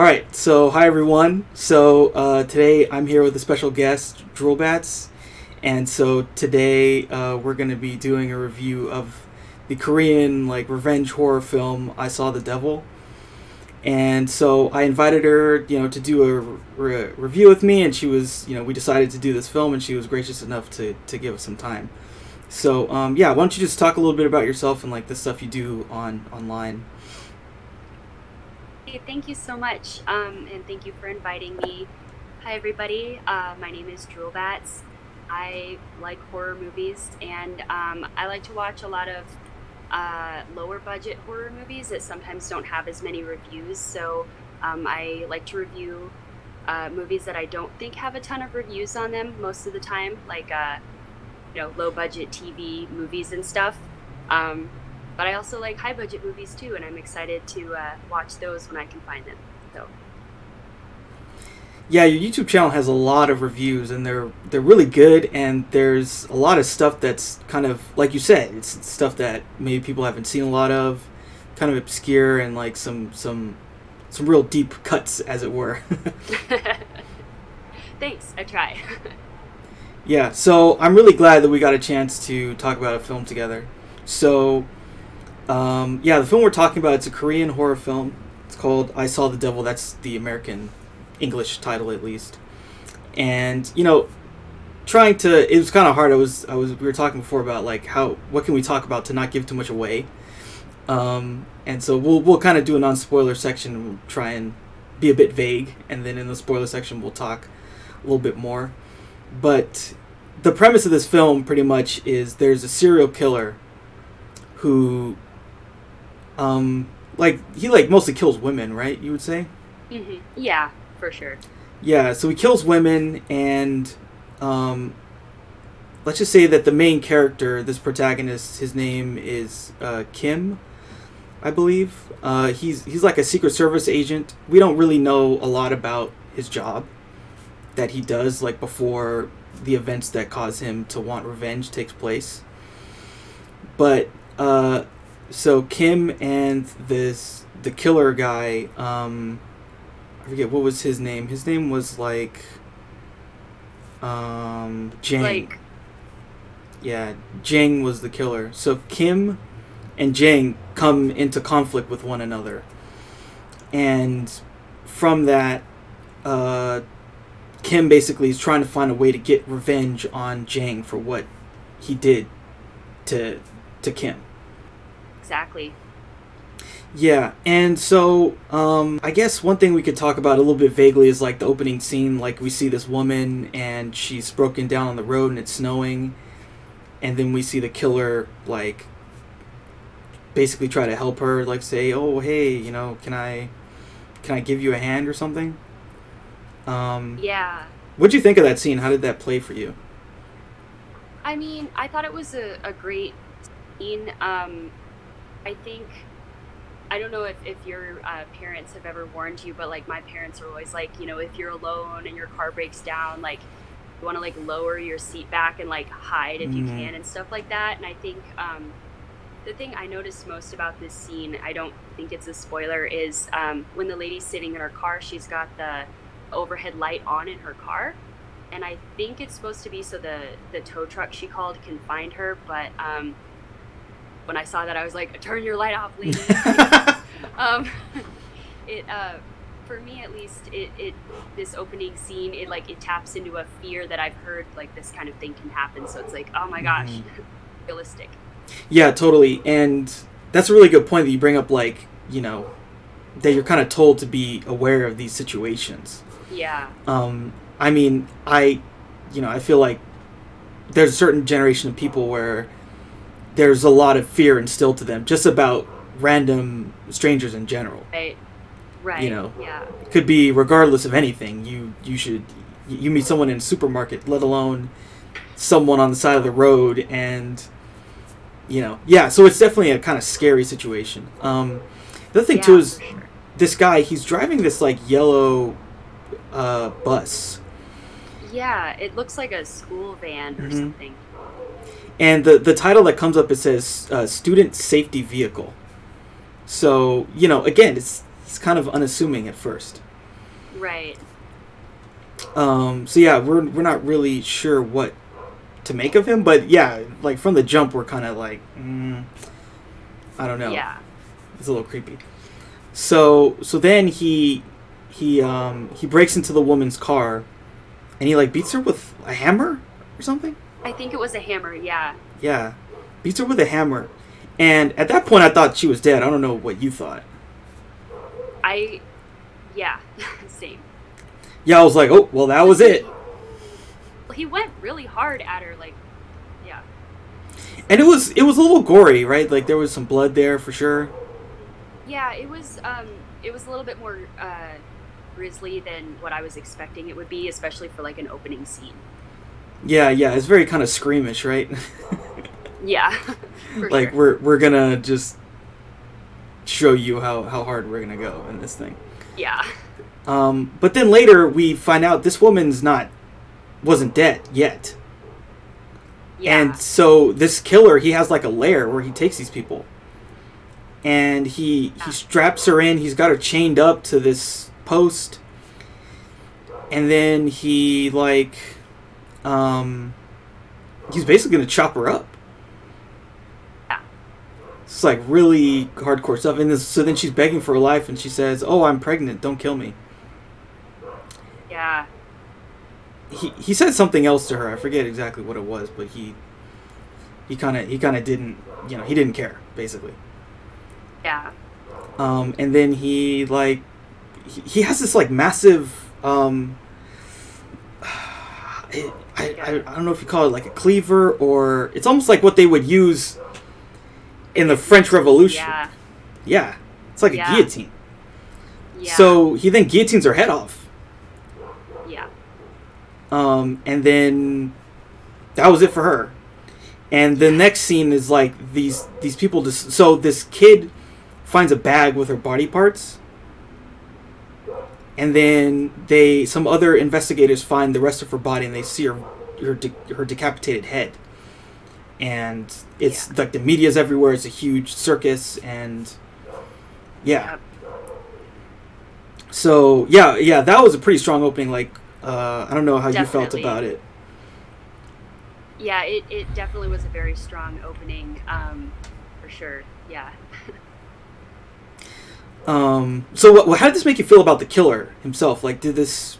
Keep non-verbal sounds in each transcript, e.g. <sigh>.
All right, so hi everyone. So uh, today I'm here with a special guest, Droolbats, and so today uh, we're going to be doing a review of the Korean like revenge horror film I Saw the Devil. And so I invited her, you know, to do a re- review with me, and she was, you know, we decided to do this film, and she was gracious enough to to give us some time. So um, yeah, why don't you just talk a little bit about yourself and like the stuff you do on online? Hey, thank you so much, um, and thank you for inviting me. Hi, everybody. Uh, my name is Droolbats. I like horror movies, and um, I like to watch a lot of uh, lower budget horror movies that sometimes don't have as many reviews. So um, I like to review uh, movies that I don't think have a ton of reviews on them most of the time, like uh, you know low budget TV movies and stuff. Um, but I also like high budget movies too, and I'm excited to uh, watch those when I can find them. So. Yeah, your YouTube channel has a lot of reviews, and they're they're really good. And there's a lot of stuff that's kind of like you said, it's stuff that maybe people haven't seen a lot of, kind of obscure and like some some some real deep cuts, as it were. <laughs> Thanks, I try. <laughs> yeah, so I'm really glad that we got a chance to talk about a film together. So um, yeah, the film we're talking about it's a Korean horror film. It's called I Saw the Devil. That's the American English title, at least. And you know, trying to it was kind of hard. I was I was we were talking before about like how what can we talk about to not give too much away. Um, and so we'll we'll kind of do a non spoiler section. And we'll try and be a bit vague, and then in the spoiler section we'll talk a little bit more. But the premise of this film pretty much is there's a serial killer who um, like he like mostly kills women, right? You would say. Mm-hmm. Yeah, for sure. Yeah, so he kills women, and um, let's just say that the main character, this protagonist, his name is uh, Kim, I believe. Uh, he's he's like a Secret Service agent. We don't really know a lot about his job that he does, like before the events that cause him to want revenge takes place. But uh, so Kim and this the killer guy, um, I forget what was his name. His name was like um Jang. Like yeah, Jang was the killer. So Kim and Jang come into conflict with one another. And from that uh Kim basically is trying to find a way to get revenge on Jang for what he did to to Kim exactly. Yeah, and so um, I guess one thing we could talk about a little bit vaguely is like the opening scene. Like we see this woman and she's broken down on the road and it's snowing, and then we see the killer like basically try to help her, like say, "Oh, hey, you know, can I can I give you a hand or something?" Um, yeah. What'd you think of that scene? How did that play for you? I mean, I thought it was a, a great scene. Um, I think I don't know if, if your uh, parents have ever warned you, but like my parents are always like, you know, if you're alone and your car breaks down, like you want to like lower your seat back and like hide if mm-hmm. you can and stuff like that. And I think um, the thing I noticed most about this scene, I don't think it's a spoiler, is um, when the lady's sitting in her car, she's got the overhead light on in her car. And I think it's supposed to be so the, the tow truck she called can find her, but um, when I saw that, I was like, "Turn your light off, lady." <laughs> um, <laughs> it, uh, for me at least, it, it this opening scene, it like it taps into a fear that I've heard like this kind of thing can happen. So it's like, oh my gosh, mm-hmm. <laughs> realistic. Yeah, totally, and that's a really good point that you bring up. Like, you know, that you're kind of told to be aware of these situations. Yeah. Um, I mean, I, you know, I feel like there's a certain generation of people where there's a lot of fear instilled to them just about random strangers in general. Right. Right. You know. Yeah. Could be regardless of anything. You you should you meet someone in a supermarket, let alone someone on the side of the road and you know. Yeah, so it's definitely a kind of scary situation. Um the other thing yeah, too is sure. this guy, he's driving this like yellow uh bus. Yeah, it looks like a school van or mm-hmm. something and the the title that comes up it says uh, student safety vehicle. So you know, again, it's he's kind of unassuming at first. Right. Um, so yeah, we're we're not really sure what to make of him, but yeah, like from the jump, we're kind of like, mm, I don't know. Yeah. It's a little creepy. So so then he he um he breaks into the woman's car, and he like beats her with a hammer or something. I think it was a hammer. Yeah. Yeah, beats her with a hammer, and at that point I thought she was dead. I don't know what you thought. I. Yeah. <laughs> Same. Yeah, I was like, oh well, that was it. He went really hard at her, like, yeah. And it was it was a little gory, right? Like there was some blood there for sure. Yeah, it was. Um, it was a little bit more uh, grisly than what I was expecting it would be, especially for like an opening scene. Yeah, yeah, it's very kind of screamish, right? Yeah. <laughs> like sure. we're we're gonna just show you how how hard we're gonna go in this thing. Yeah. Um, but then later we find out this woman's not wasn't dead yet, Yeah. and so this killer he has like a lair where he takes these people, and he he straps her in. He's got her chained up to this post, and then he like, um, he's basically gonna chop her up. Yeah. It's like really hardcore stuff, and this, so then she's begging for her life, and she says, "Oh, I'm pregnant. Don't kill me." yeah. he he said something else to her. I forget exactly what it was, but he he kind of he kind of didn't you know he didn't care basically. Yeah. Um, and then he like he, he has this like massive um. <sighs> It, I, I, I don't know if you call it like a cleaver or it's almost like what they would use in the French Revolution. Yeah. Yeah, it's like Yeah. a guillotine. Yeah. So he then guillotines her head off. Yeah. Um, and then that was it for her. And the next scene is like these these people just so this kid finds a bag with her body parts. And then they some other investigators find the rest of her body and they see her her, de- her decapitated head. And it's Yeah. like the media's everywhere. It's a huge circus and yeah. So yeah, yeah, that was a pretty strong opening. Like, uh, I don't know how you felt about it. Yeah. It, it definitely was a very strong opening. Um, for sure. Yeah. Um, so what, how did this make you feel about the killer himself? Like, did this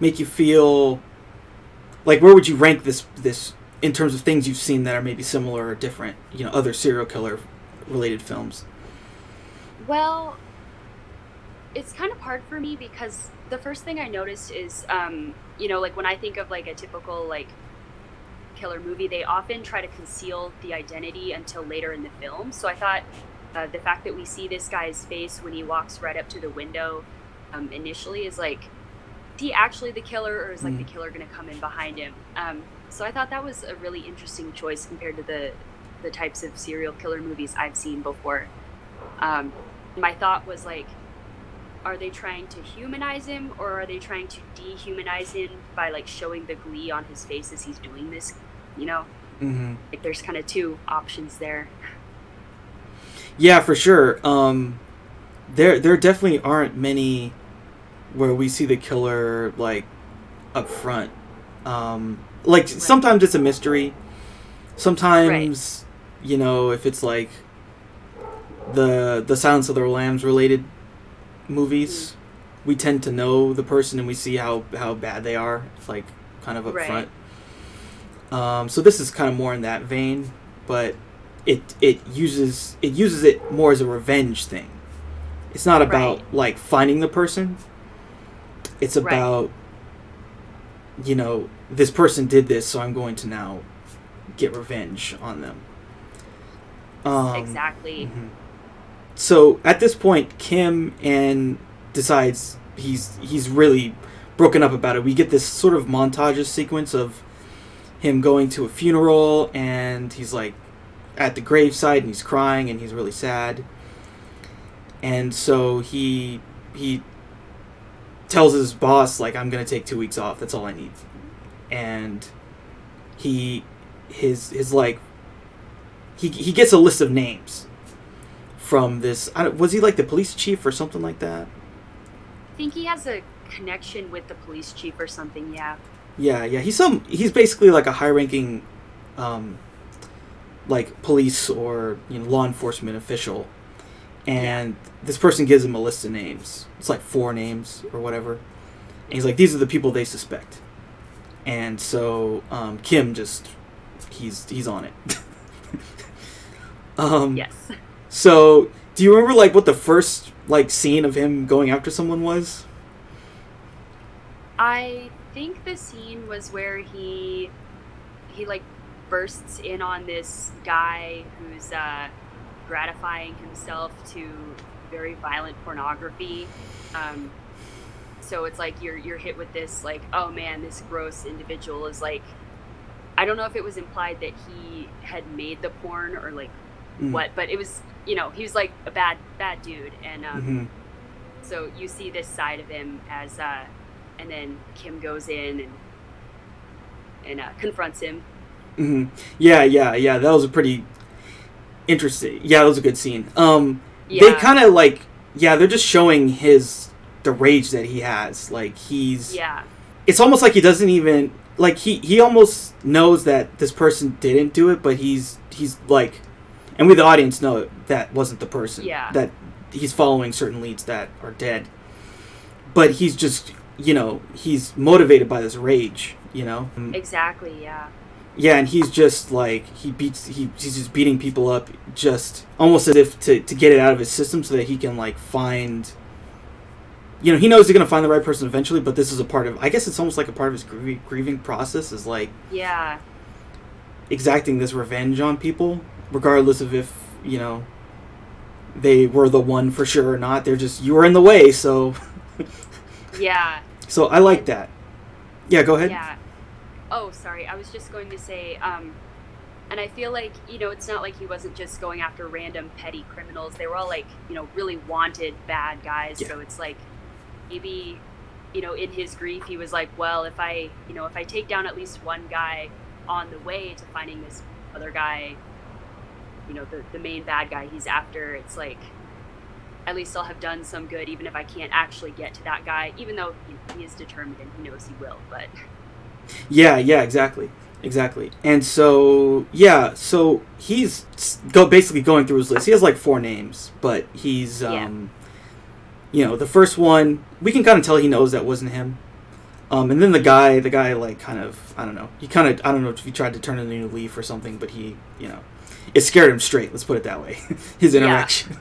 make you feel like where would you rank this this in terms of things you've seen that are maybe similar or different? You know, other serial killer related films. Well, it's kind of hard for me because the first thing I noticed is, um, you know, like when I think of like a typical like killer movie, they often try to conceal the identity until later in the film. So I thought uh, the fact that we see this guy's face when he walks right up to the window um, initially is like, is he actually the killer, or is like the Mm. killer going to come in behind him? Um, so I thought that was a really interesting choice compared to the the types of serial killer movies I've seen before. Um, my thought was like, are they trying to humanize him or are they trying to dehumanize him by like showing the glee on his face as he's doing this? You know, Mm-hmm. like there's kind of two options there. <laughs> Yeah, for sure. Um, there there definitely aren't many where we see the killer like up front. Um, like sometimes it's a mystery. Sometimes you know if it's like the the Silence of the Lambs related movies, we tend to know the person and we see how how bad they are. It's Like kind of up Right. front. Um, so this is kind of more in that vein, but it it uses it uses it more as a revenge thing. It's not about Right. like finding the person. It's Right. about you know this person did this, so I'm going to now get revenge on them. Um, exactly. mhm. So at this point, Kim and decides he's he's really broken up about it. We get this sort of montage sequence of him going to a funeral and he's like at the graveside and he's crying and he's really sad. And so he he tells his boss like I'm going to take 2 weeks off. That's all I need. And he his his like he he gets a list of names from this. I don't, was he like the police chief or something like that? I think he has a connection with the police chief or something. Yeah. Yeah, yeah. He's some. He's basically like a high-ranking, um, like police or you know law enforcement official, and this person gives him a list of names. It's like four names or whatever, and he's like, "These are the people they suspect," and so um, Kim just he's he's on it. <laughs> um, Yes. So, do you remember like what the first like scene of him going after someone was? I think the scene was where he he like bursts in on this guy who's uh, gratifying himself to very violent pornography. Um, so it's like you're you're hit with this like oh man this gross individual is like I don't know if it was implied that he had made the porn or like Mm. what but it was you know he was like a bad bad dude and um, Mhm. so you see this side of him as uh and then kim goes in and and uh, confronts him hmm Yeah, yeah, yeah. That was a pretty interesting. Yeah, that was a good scene. Um, yeah they kind of like, yeah, they're just showing his the rage that he has. Like he's, yeah it's almost like he doesn't even like he he almost knows that this person didn't do it, but he's he's like, and we the audience know that wasn't the person. Yeah. That he's following certain leads that are dead, but he's just you know he's motivated by this rage. You know. exactly yeah Yeah, and he's just like he beats he, he's just beating people up just almost as if to, to get it out of his system so that he can like find you know, he knows he's gonna find the right person eventually, but this is a part of I guess it's almost like a part of his grieving, grieving process is like yeah exacting this revenge on people, regardless of if, you know, they were the one for sure or not. They're just you were in the way, so yeah <laughs> so I like that. Yeah, go ahead. yeah oh sorry i was just going to say um and i feel like you know it's not like he wasn't just going after random petty criminals they were all like you know really wanted bad guys Yeah. so it's like maybe you know in his grief he was like well if i you know if i take down at least one guy on the way to finding this other guy you know the, the main bad guy he's after it's like at least i'll have done some good even if i can't actually get to that guy even though he, he is determined and he knows he will but Yeah, yeah, exactly. Exactly. And so, yeah, so he's go basically going through his list. He has like four names, but he's Yeah. um you know, the first one, we can kind of tell he knows that wasn't him. Um and then the guy, the guy like kind of, I don't know. He kind of I don't know if he tried to turn in a new leaf or something, but he, you know, it scared him straight. Let's put it that way. <laughs> His Yeah. interaction.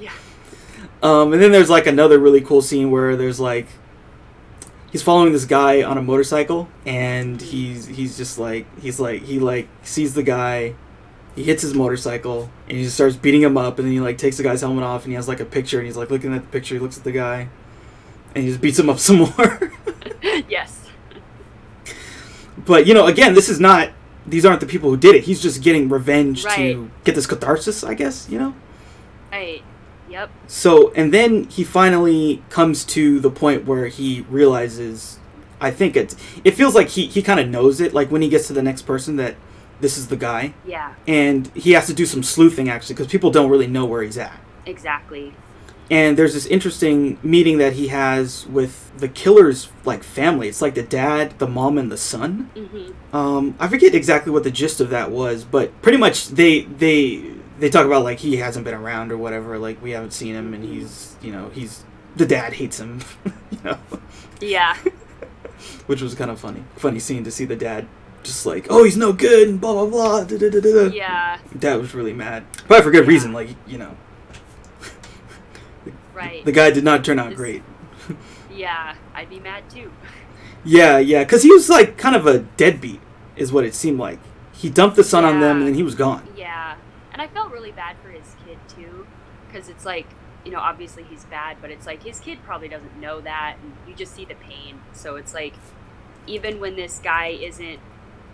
yeah <laughs> Um, and then there's like another really cool scene where there's like he's following this guy on a motorcycle and he's he's just like he's like he like sees the guy he hits his motorcycle and he just starts beating him up and then he like takes the guy's helmet off and he has like a picture and he's like looking at the picture he looks at the guy and he just beats him up <laughs> some more. <laughs> Yes. But you know again this is not these aren't the people who did it. He's just getting revenge to get this catharsis i guess you know? Right. Yep. So, and then he finally comes to the point where he realizes, I think it's, it feels like he, he kind of knows it, like when he gets to the next person that this is the guy. Yeah. And he has to do some sleuthing actually, because people don't really know where he's at. Exactly. And there's this interesting meeting that he has with the killer's like family. It's like the dad, the mom, and the son. hmm Um, I forget exactly what the gist of that was, but pretty much they they they talk about like he hasn't been around or whatever. Like we haven't seen him, and he's you know he's the dad hates him, <laughs> you know, Yeah. <laughs> which was kind of funny. Funny scene to see the dad just like oh he's no good and blah blah blah. Da, da, da, da. Yeah. Dad was really mad, but for good Yeah. reason. Like you know, <laughs> Right. the guy did not turn out great. yeah. I'd be mad too. Yeah, yeah, because he was like kind of a deadbeat, is what it seemed like. He dumped the son on them, and then he was gone. Yeah. And I felt really bad for his kid too, because it's like, you know, obviously he's bad, but it's like his kid probably doesn't know that, and you just see the pain. So it's like, even when this guy isn't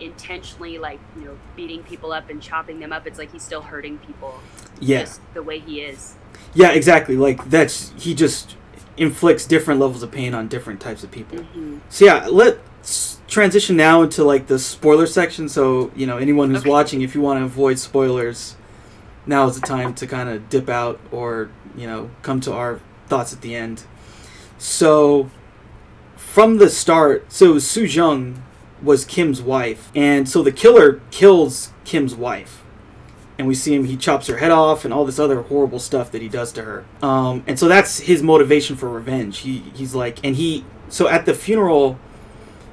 intentionally like, you know, beating people up and chopping them up, it's like he's still hurting people. Yeah. The way he is. Yeah, exactly. Like that's he just inflicts different levels of pain on different types of people. hmm So yeah, let's transition now into like the spoiler section. So you know, anyone who's Okay. watching, if you want to avoid spoilers, now is the time to kind of dip out or you know come to our thoughts at the end. So from the start, so Su Jung was Kim's wife, and so the killer kills Kim's wife, and we see him. He chops her head off, and all this other horrible stuff that he does to her. Um, and so that's his motivation for revenge. He he's like, and he so at the funeral,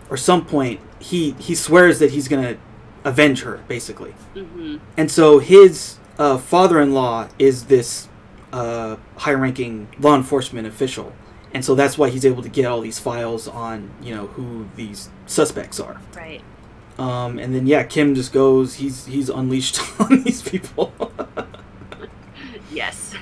or some point, he he swears that he's gonna avenge her, basically. hmm And so his uh, father-in-law is this uh, high-ranking law enforcement official, and so that's why he's able to get all these files on you know who these suspects are. Right. Um, and then yeah, Kim just goes. He's he's unleashed <laughs> on these people. <laughs> Yes.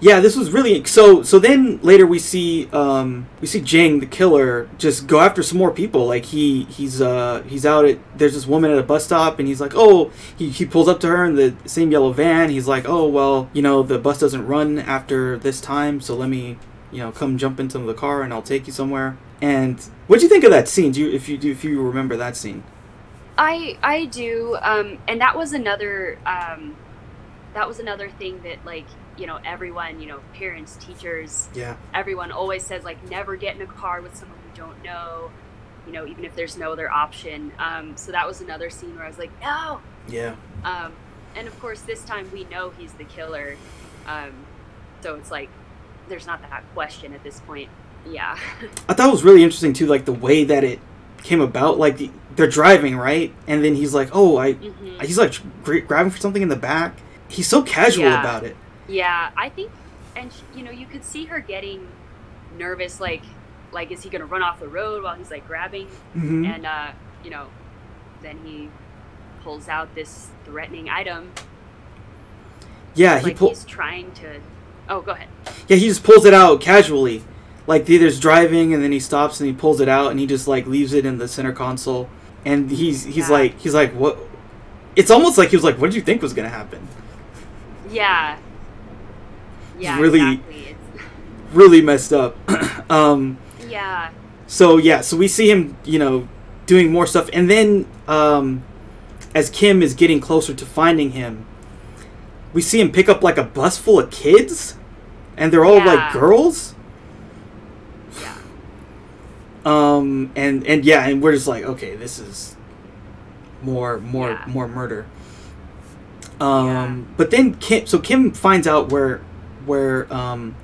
Yeah, this was really so. So then later we see um, we see Jang the killer just go after some more people. Like he he's uh he's out at there's this woman at a bus stop and he's like oh he he pulls up to her in the same yellow van. He's like oh well you know the bus doesn't run after this time so let me you know come jump into the car and I'll take you somewhere. And what do you think of that scene? Do you if you do if you remember that scene? I I do, um, and that was another um, that was another thing that like you know everyone you know parents teachers Yeah. everyone always says like never get in a car with someone you don't know you know even if there's no other option um, so that was another scene where i was like no Yeah. um, and of course this time we know he's the killer um, so it's like there's not that question at this point yeah <laughs> I thought it was really interesting too, like the way that it came about. Like the, they're driving right, and then he's like, "Oh, I," hmm he's like gra- grabbing for something in the back. He's so casual Yeah. about it. Yeah, I think, and you know, you could see her getting nervous, like, like is he gonna run off the road while he's like grabbing, Mm-hmm. and uh, you know, then he pulls out this threatening item, yeah, he like pull. he's trying to. Oh, go ahead. Yeah, he just pulls it out casually. Like there's driving, and then he stops and he pulls it out, and he just like leaves it in the center console. And he's he's Yeah. like he's like what? It's almost like he was like, "What did you think was gonna happen?" Yeah. Yeah. really- Exactly. It's, <laughs> Really messed up. <clears throat> um, yeah. so yeah, so we see him, you know, doing more stuff, and then um, as Kim is getting closer to finding him, we see him pick up like a bus full of kids, and they're all like girls. Yeah. Um, and and yeah, and we're just like, okay, this is more more Yeah. more murder. Um, Yeah. but then Kim, so Kim finds out where where um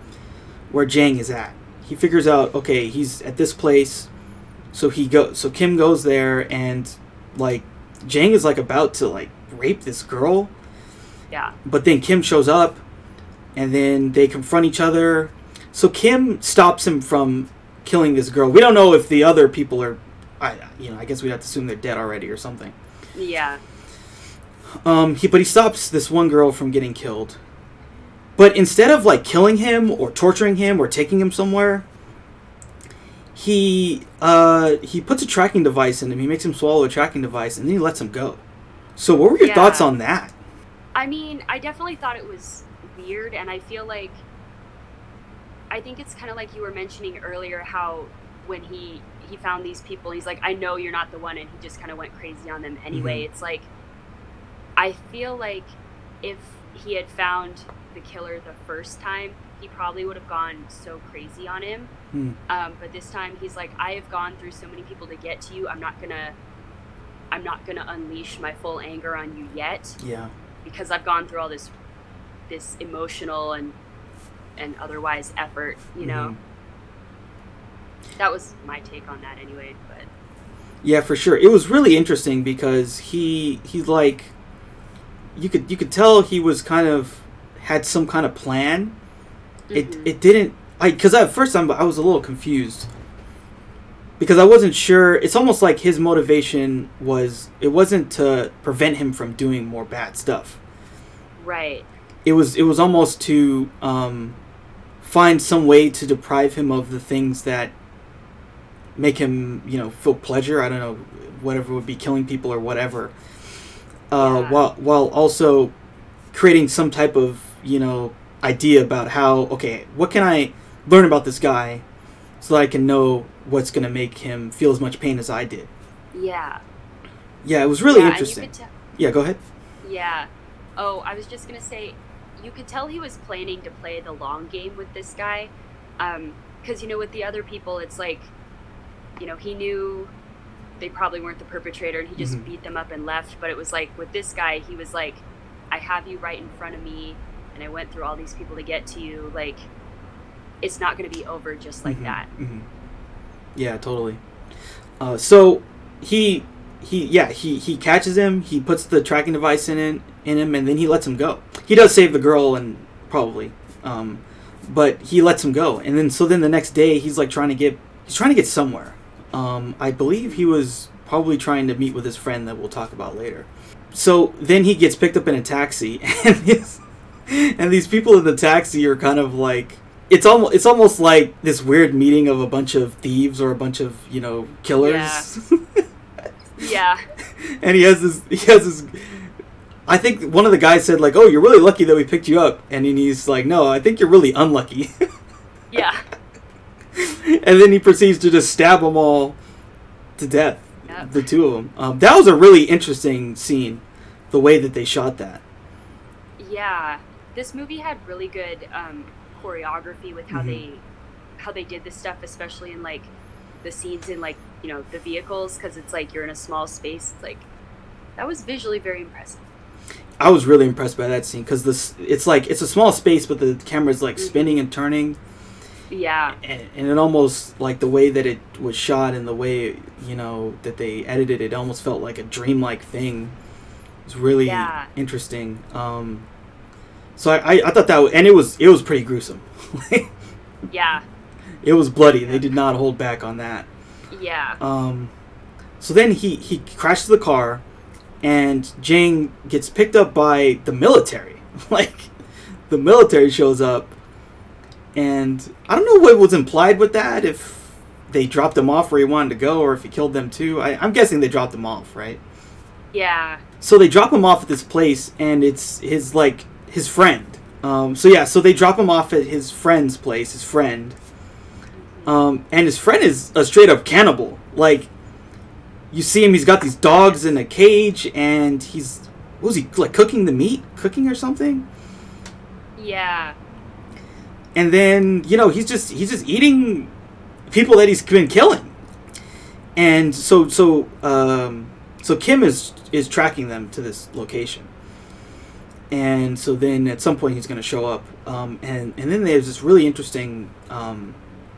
where Jang is at. He figures out, okay, he's at this place. So he go so Kim goes there and like Jang is like about to like rape this girl, Yeah. but then Kim shows up and then they confront each other. So Kim stops him from killing this girl. We don't know if the other people are I you know, I guess we'd have to assume they're dead already or something. Yeah. Um, he, but he stops this one girl from getting killed. But instead of like killing him or torturing him or taking him somewhere, he uh, he puts a tracking device in him. He makes him swallow a tracking device, and then he lets him go. So, what were your Yeah. thoughts on that? I mean, I definitely thought it was weird, and I feel like I think it's kind of like you were mentioning earlier how when he he found these people, he's like, "I know you're not the one," and he just kind of went crazy on them anyway. Mhm. It's like I feel like if he had found the killer the first time, he probably would have gone so crazy on him. Hmm. Um, but this time, he's like, "I have gone through so many people to get to you. I'm not gonna." I'm not gonna unleash my full anger on you yet Yeah, because I've gone through all this this emotional and and otherwise effort, you know. That was my take on that anyway, but yeah, for sure. It was really interesting because he he like you could you could tell he was kind of had some kind of plan. It Mhm. it didn't I because at first I'm, I was a little confused because I wasn't sure. It's almost like his motivation was it wasn't to prevent him from doing more bad stuff. right. It was it was almost to um, find some way to deprive him of the things that make him you know feel pleasure. I don't know whatever would be killing people or whatever. Uh, Yeah. While while also creating some type of you know idea about how okay what can I learn about this guy so that I can know what's gonna make him feel as much pain as I did. Yeah. Yeah, it was really yeah, interesting. And you could tell, yeah, go ahead. yeah. Oh, I was just gonna say, you could tell he was planning to play the long game with this guy, because um, you know with the other people it's like, you know he knew they probably weren't the perpetrator and he just mm-hmm. beat them up and left. But it was like with this guy, he was like, I have you right in front of me, and I went through all these people to get to you. Like, it's not going to be over just like mm-hmm. that. Mm-hmm. Yeah, totally. Uh, so he he yeah he he catches him. He puts the tracking device in it, in him, and then he lets him go. He does save the girl and probably, um, but he lets him go. And then so then the next day he's like trying to get he's trying to get somewhere. Um, I believe he was probably trying to meet with his friend that we'll talk about later. So then he gets picked up in a taxi, <laughs> and his, and these people in the taxi are kind of like it's almost it's almost like this weird meeting of a bunch of thieves or a bunch of you know killers. Yeah. <laughs> yeah. And he has this he has this. I think one of the guys said like, "Oh, you're really lucky that we picked you up," and he's like, "No, I think you're really unlucky." <laughs> yeah. <laughs> and then he proceeds to just stab them all to death. Yep. The two of them. Um, that was a really interesting scene, the way that they shot that. Yeah, this movie had really good um, choreography with how mm-hmm. they how they did this stuff, especially in like the scenes in like you know the vehicles, because it's like you're in a small space. It's like that was visually very impressive. I was really impressed by that scene because this it's like it's a small space, but the camera's like mm-hmm. spinning and turning yeah. And, and, it almost like the way that it was shot and the way you know that they edited it almost felt like a dreamlike thing. It was really yeah. interesting. Um, so I, I, I thought that and it was it was pretty gruesome. <laughs> yeah. It was bloody. They did not hold back on that. Yeah. Um, so then he he crashes the car, and Jang gets picked up by the military. <laughs> like, the military shows up and I don't know what was implied with that. If they dropped him off where he wanted to go, or if he killed them too. I, I'm guessing they dropped him off, right? Yeah. So they drop him off at this place, and it's his like his friend. Um, so yeah, so they drop him off at his friend's place, his friend. Um, and his friend is a straight up cannibal. Like, you see him, he's got these dogs in a cage, and he's what was he like cooking the meat, cooking or something? Yeah and then you know he's just he's just eating people that he's been killing. And so so um, so kim is is tracking them to this location. And so then at some point he's going to show up. Um, and and then there's this really interesting um,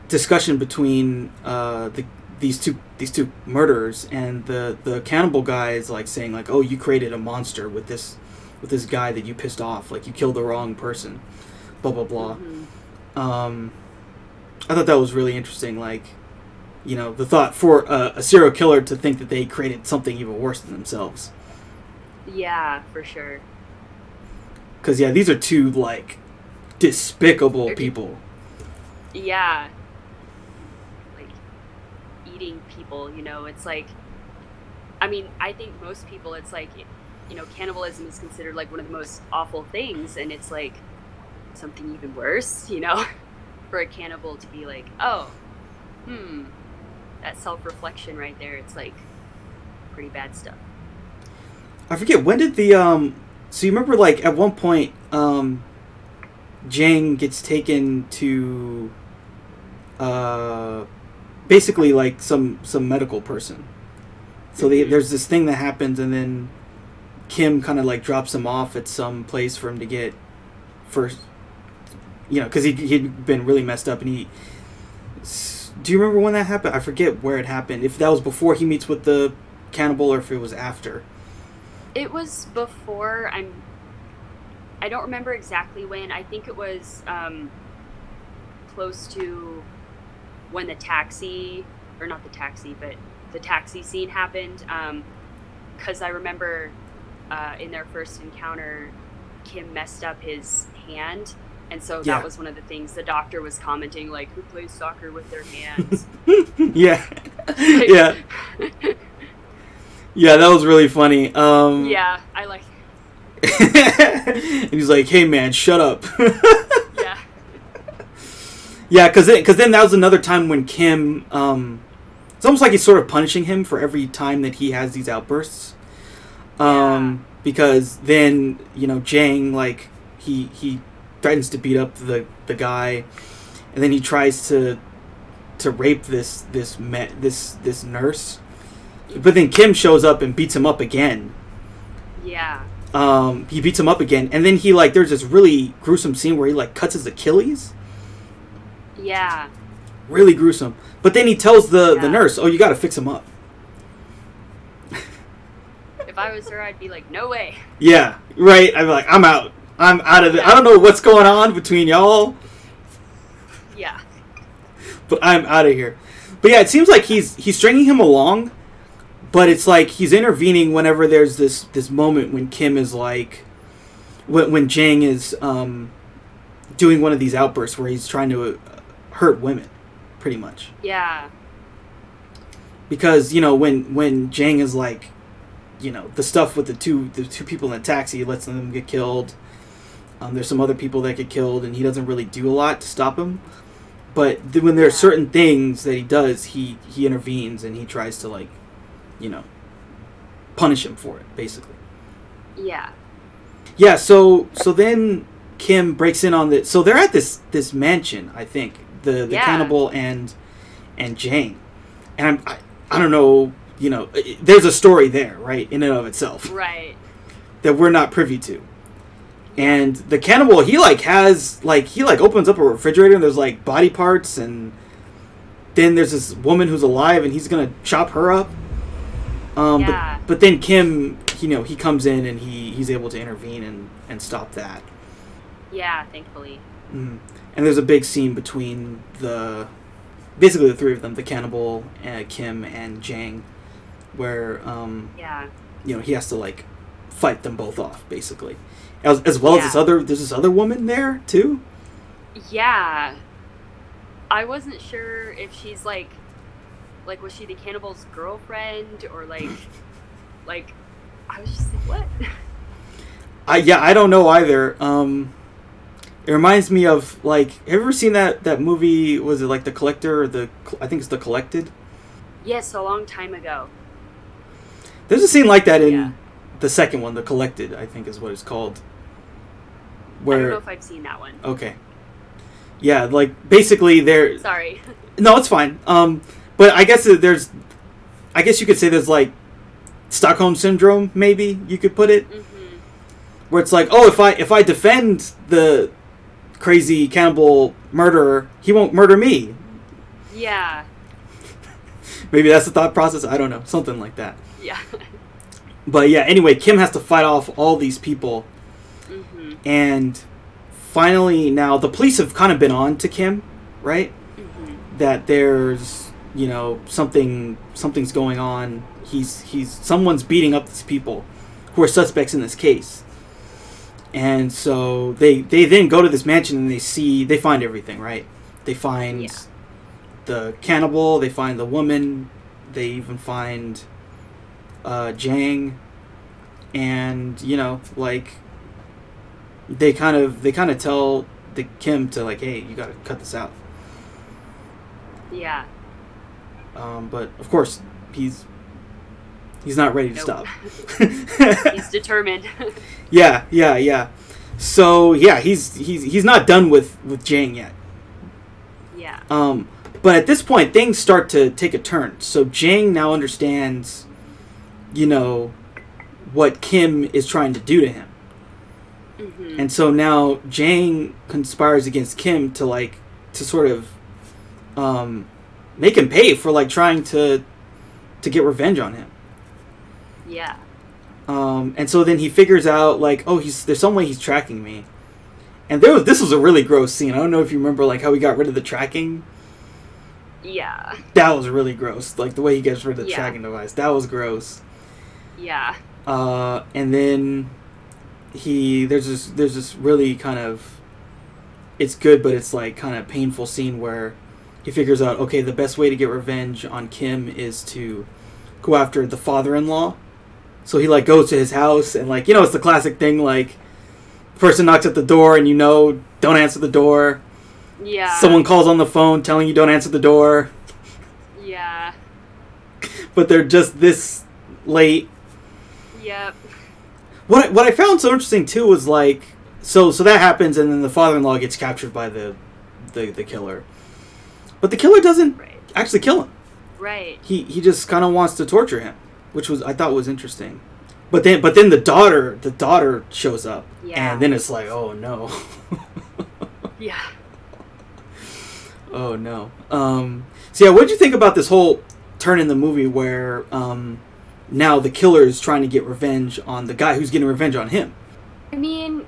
discussion between uh, the these two these two murderers and the the cannibal guy is like saying like oh you created a monster with this with this guy that you pissed off. Like you killed the wrong person. Blah blah blah. Mm-hmm um, I thought that was really interesting. Like, you know, the thought for a, a serial killer to think that they created something even worse than themselves. Yeah, for sure. Because yeah, these are two like despicable They're people. Yeah. Like eating people, you know, it's like I mean, I think most people it's like you know, cannibalism is considered like one of the most awful things and it's like something even worse, you know, <laughs> for a cannibal to be like, oh, hmm, that self reflection right there, it's like pretty bad stuff. I forget when did the um so you remember like at one point um Jang gets taken to uh basically like some some medical person. So they, mm-hmm. there's this thing that happens and then Kim kind of like drops him off at some place for him to get first you know, because he he'd been really messed up, and he. Do you remember when that happened? I forget where it happened. If that was before he meets with the cannibal, or if it was after. It was before. I'm. I don't remember exactly when. I think it was um, close to when the taxi, or not the taxi, but the taxi scene happened. Because um, I remember uh, in their first encounter, Kim messed up his hand and so yeah. that was one of the things the doctor was commenting, like, who plays soccer with their hands? <laughs> yeah. yeah. <laughs> yeah, that was really funny. Um, yeah, I like <laughs> and he's like, hey, man, shut up. yeah. Yeah, because then, cause then that was another time when Kim. Um, it's almost like he's sort of punishing him for every time that he has these outbursts. Um, yeah. Because then, you know, Jang, like, he he threatens to beat up the the guy, and then he tries to to rape this this me- this this nurse, but then Kim shows up and beats him up again. Yeah. Um, he beats him up again, and then he like there's this really gruesome scene where he like cuts his Achilles. Yeah. Really gruesome. But then he tells the the nurse, "Oh, you got to fix him up." If I was her, I'd be like, no way. Yeah, right. I'm like, I'm out. I'm out of it. I don't know what's going on between y'all, Yeah. but I'm out of here. But yeah, it seems like he's he's stringing him along, but it's like he's intervening whenever there's this this moment when Kim is like, when when Jang is um, doing one of these outbursts where he's trying to uh, hurt women, pretty much. Yeah. because you know when when Jang is like, you know, the stuff with the two the two people in the taxi, he lets them get killed. Um, there's some other people that get killed, and he doesn't really do a lot to stop him. But th- when there are certain things that he does, he he intervenes and he tries to like, you know, punish him for it, basically. Yeah. Yeah. So so then Kim breaks in on the. So they're at this this mansion, I think. The the Yeah. cannibal and and Jang, and I'm I, I don't know. You know, there's a story there, right, in and of itself Right. that we're not privy to. And the cannibal, he like has like he like opens up a refrigerator and there's like body parts and then there's this woman who's alive and he's gonna chop her up. Um, Yeah. but but then Kim, you know, he comes in and he he's able to intervene and and stop that. Yeah, thankfully. Mm. And there's a big scene between the basically the three of them, the cannibal, uh, Kim, and Jang, where um, Yeah. you know he has to like fight them both off basically as, as well as this other there's this other woman there too Yeah. I wasn't sure if she's like like was she the cannibal's girlfriend or like like I was just like what? i yeah i don't know either um it reminds me of like have you ever seen that that movie was it like the collector or the i think it's the collected yes, a long time ago. there's a scene like that in Yeah. The second one the collected i think is what it's called I don't where know if I've seen that one. okay yeah like basically there Sorry. <laughs> No, it's fine. Um, but I guess there's, I guess you could say there's like Stockholm syndrome. Maybe you could put it hmm where it's like, oh, if I if I defend the crazy cannibal murderer, he won't murder me. Yeah. <laughs> Maybe that's the thought process. I don't know, something like that. Yeah. <laughs> But yeah, anyway, Kim has to fight off all these people, hmm and finally, now the police have kind of been on to Kim, right? hmm that there's you know something something's going on. He's he's someone's beating up these people who are suspects in this case. And so they they then go to this mansion and they see they find everything right? They find Yeah. the cannibal they find the woman they even find uh jang and you know like they kind of they kind of tell the kim to like hey you gotta cut this out Yeah. um, but of course he's he's not ready to Nope. stop <laughs> He's determined. <laughs> yeah yeah yeah so yeah he's he's he's not done with with jang yet yeah. um but at this point things start to take a turn so jang now understands you know what kim is trying to do to him hmm and so now jang conspires against kim to like to sort of um make him pay for like trying to to get revenge on him Yeah. Um, and so then he figures out like, oh, he's there's some way he's tracking me. And there was this was a really gross scene. I don't know if you remember like how he got rid of the tracking. Yeah. That was really gross. Like the way he gets rid of the Yeah. tracking device. That was gross. Yeah. Uh, and then he there's this there's this really kind of it's good but it's like kind of painful scene where he figures out okay the best way to get revenge on Kim is to go after the father-in-law. So he like goes to his house and like you know it's the classic thing like person knocks at the door and you know don't answer the door. Yeah. Someone calls on the phone telling you don't answer the door, Yeah. <laughs> but they're just this late Yep. What I, what I found so interesting too was like so so that happens, and then the father-in-law gets captured by the the, the killer. But the killer doesn't Right. actually kill him. Right. He he just kind of wants to torture him, which was I thought was interesting. But then but then the daughter the daughter shows up, Yeah. and then it's like oh no, <laughs> Yeah. oh no. Um, so yeah, what did you think about this whole turn in the movie where um, now the killer is trying to get revenge on the guy who's getting revenge on him? I mean,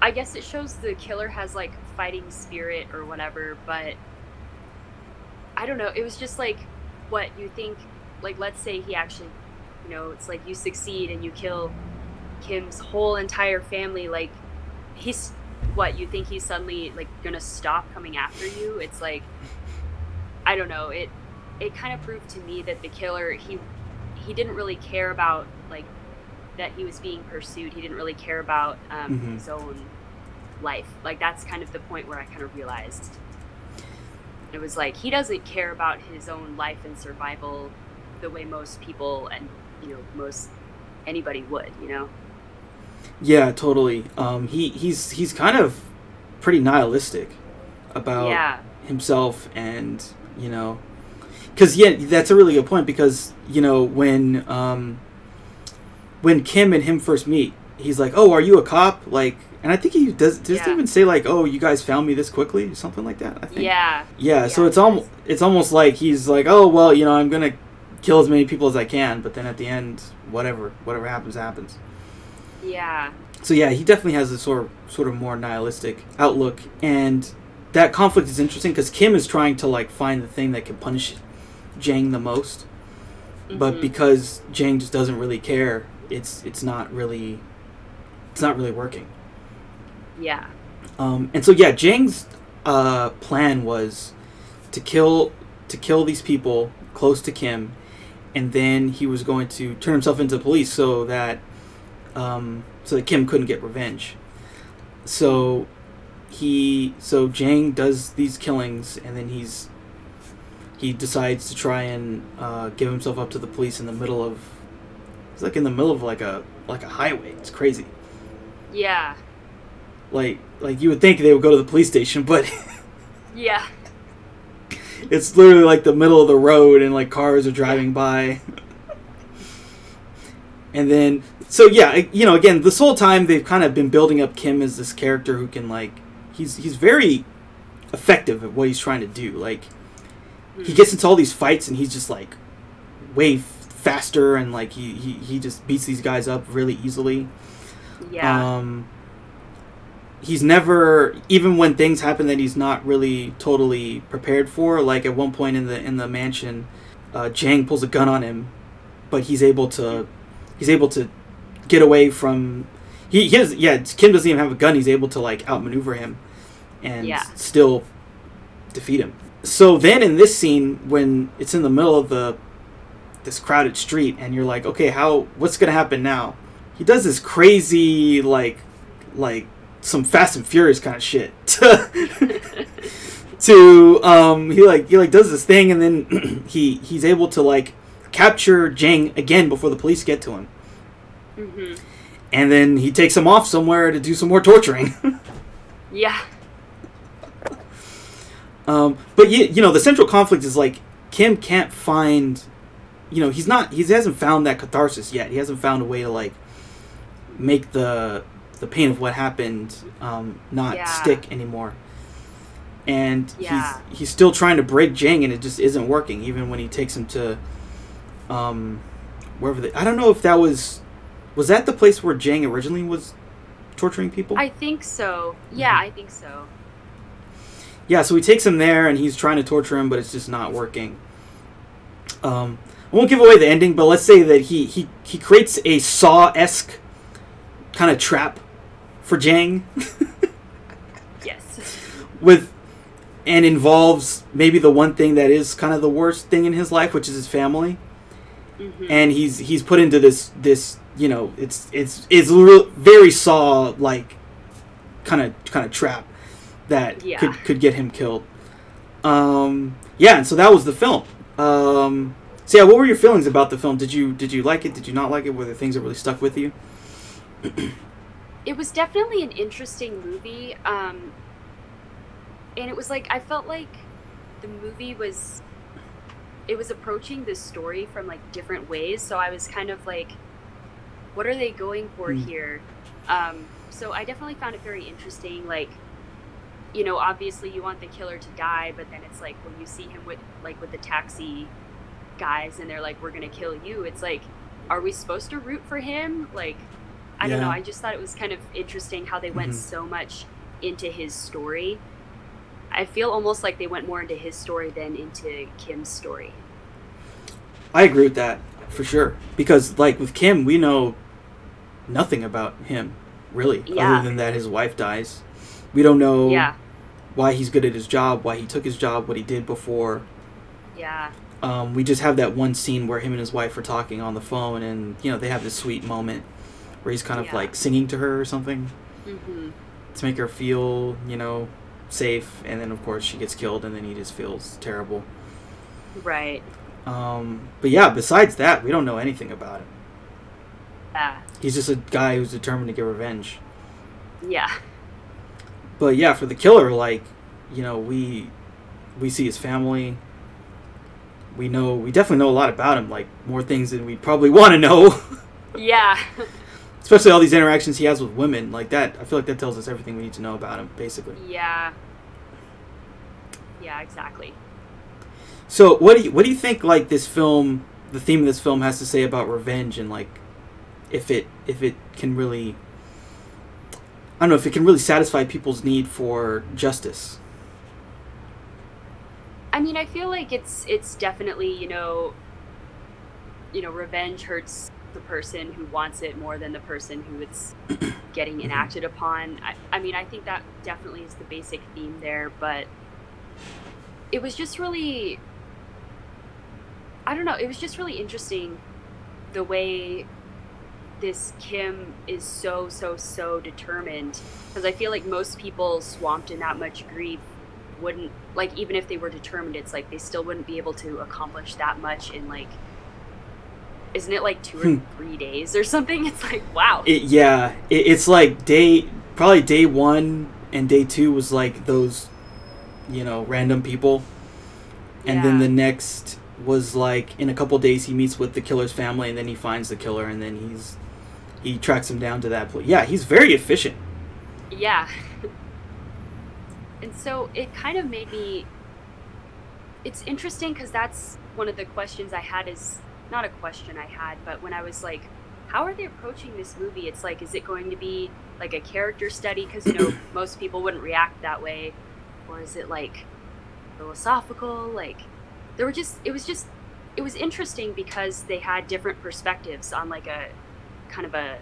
I guess it shows the killer has like fighting spirit or whatever, but I don't know. It was just like what you think. Like, let's say he actually, you know, it's like you succeed and you kill Kim's whole entire family. Like, he's what you think he's suddenly like gonna stop coming after you. It's like I don't know. It it kind of proved to me that the killer he he didn't really care about like that he was being pursued. He didn't really care about um, Mhm. his own life. Like that's kind of the point where I kind of realized it was like he doesn't care about his own life and survival the way most people and you know most anybody would. You know? Yeah, totally. Um, he he's he's kind of pretty nihilistic about yeah. himself and you know because yeah that's a really good point because you know when um when kim and him first meet he's like oh are you a cop like and i think he does does he Yeah. even say like oh you guys found me this quickly or something like that i think Yeah. yeah, so it's it almost it's almost like he's like oh well you know i'm gonna kill as many people as i can but then at the end whatever whatever happens happens Yeah. so yeah, he definitely has a sort of sort of more nihilistic outlook, and that conflict is interesting because Kim is trying to like find the thing that can punish Jang the most, but Mhm. because Jang just doesn't really care, it's it's not really it's not really working. Yeah. Um, and so yeah, Jang's uh, plan was to kill to kill these people close to Kim, and then he was going to turn himself into the police so that um, so that Kim couldn't get revenge. So he so Jang does these killings, and then he's he decides to try and uh, give himself up to the police in the middle of it's like in the middle of like a like a highway. It's crazy Yeah. like like you would think they would go to the police station but <laughs> Yeah. it's literally like the middle of the road and like cars are driving <laughs> by and then so yeah you know again this whole time they've kind of been building up kim as this character who can like he's he's very effective at what he's trying to do like he gets into all these fights and he's just like way f- faster and like he, he he just beats these guys up really easily Yeah. um, he's never even when things happen that he's not really totally prepared for. Like at one point in the in the mansion, uh, Jang pulls a gun on him, but he's able to he's able to get away from. He, he has, yeah Kim doesn't even have a gun. He's able to like outmaneuver him, and Yeah. still defeat him. So then in this scene when it's in the middle of the this crowded street and you're like okay how what's gonna happen now? He does this crazy like like some fast and furious kind of shit. <laughs> To, to um he like he like does this thing and then <clears throat> he he's able to like capture Jang again before the police get to him. Hmm and then he takes him off somewhere to do some more torturing. <laughs> Yeah. Um, but you, you know, the central conflict is like Kim can't find, you know, he's not, he hasn't found that catharsis yet. He hasn't found a way to like make the the pain of what happened um, not Yeah. stick anymore. And Yeah. he's he's still trying to break Jang, and it just isn't working. Even when he takes him to, um, wherever they, I don't know if that was, was that the place where Jang originally was torturing people? I think so. Yeah, Mhm. I think so. Yeah, so he takes him there and he's trying to torture him, but it's just not working. Um, I won't give away the ending, but let's say that he he, he creates a Saw esque kind of trap for Jang <laughs> Yes. with and involves maybe the one thing that is kind of the worst thing in his life, which is his family. hmm And he's he's put into this this you know it's it's it's very Saw like kind of kind of trap that Yeah. could could get him killed. Um, yeah, and so that was the film. Um, so yeah, what were your feelings about the film? Did you did you like it? Did you not like it? Were there things that really stuck with you? <clears throat> it was definitely an interesting movie. Um, and it was like I felt like the movie was it was approaching this story from like different ways. So I was kind of like, what are they going for Mm. here? Um, so I definitely found it very interesting. Like, you know, obviously you want the killer to die, but then it's like when you see him with like with the taxi guys and they're like, we're gonna kill you. It's like, are we supposed to root for him? Like, I don't know. I just thought it was kind of interesting how they went Mhm. so much into his story. I feel almost like they went more into his story than into Kim's story. I agree with that for sure because like with Kim, we know nothing about him really, Yeah. other than that his wife dies. We don't know Yeah, why he's good at his job, why he took his job, what he did before. yeah, Um, we just have that one scene where him and his wife are talking on the phone, and you know they have this sweet moment where he's kind of Yeah. like singing to her or something hmm to make her feel, you know, safe. And then of course she gets killed, and then he just feels terrible. right. Um, but yeah, besides that, we don't know anything about him. Yeah, He's just a guy who's determined to get revenge. yeah, But yeah, for the killer, like, you know, we we see his family. We know we definitely know a lot about him, like more things than we probably <laughs> want to know. yeah, <laughs> Especially all these interactions he has with women, like that. I feel like that tells us everything we need to know about him, basically. yeah, yeah. Exactly. So, what do you what do you think? Like this film, the theme of this film has to say about revenge and like if it if it can really, I don't know if it can really satisfy people's need for justice. I mean, I feel like it's it's definitely you know, you know, revenge hurts the person who wants it more than the person who it's <clears throat> getting Mhm. enacted upon. I, I mean, I think that definitely is the basic theme there, but it was just really, I don't know, it was just really interesting the way this Kim is so so so determined. Because I feel like most people swamped in that much grief wouldn't like even if they were determined it's like they still wouldn't be able to accomplish that much in like isn't it like two or Hmm. three days or something? <laughs> It's like wow. It, yeah, it, it's like day probably day one and day two was like those, you know, random people, and then the next was like in a couple days he meets with the killer's family, and then he finds the killer, and then he's he tracks him down to that point. Yeah, he's very efficient. yeah and so it kind of made me it's interesting because that's one of the questions i had is not a question i had but when i was like how are they approaching this movie it's like is it going to be like a character study because you know <clears throat> most people wouldn't react that way or is it like philosophical like there were just it was just it was interesting because they had different perspectives on like a kind of a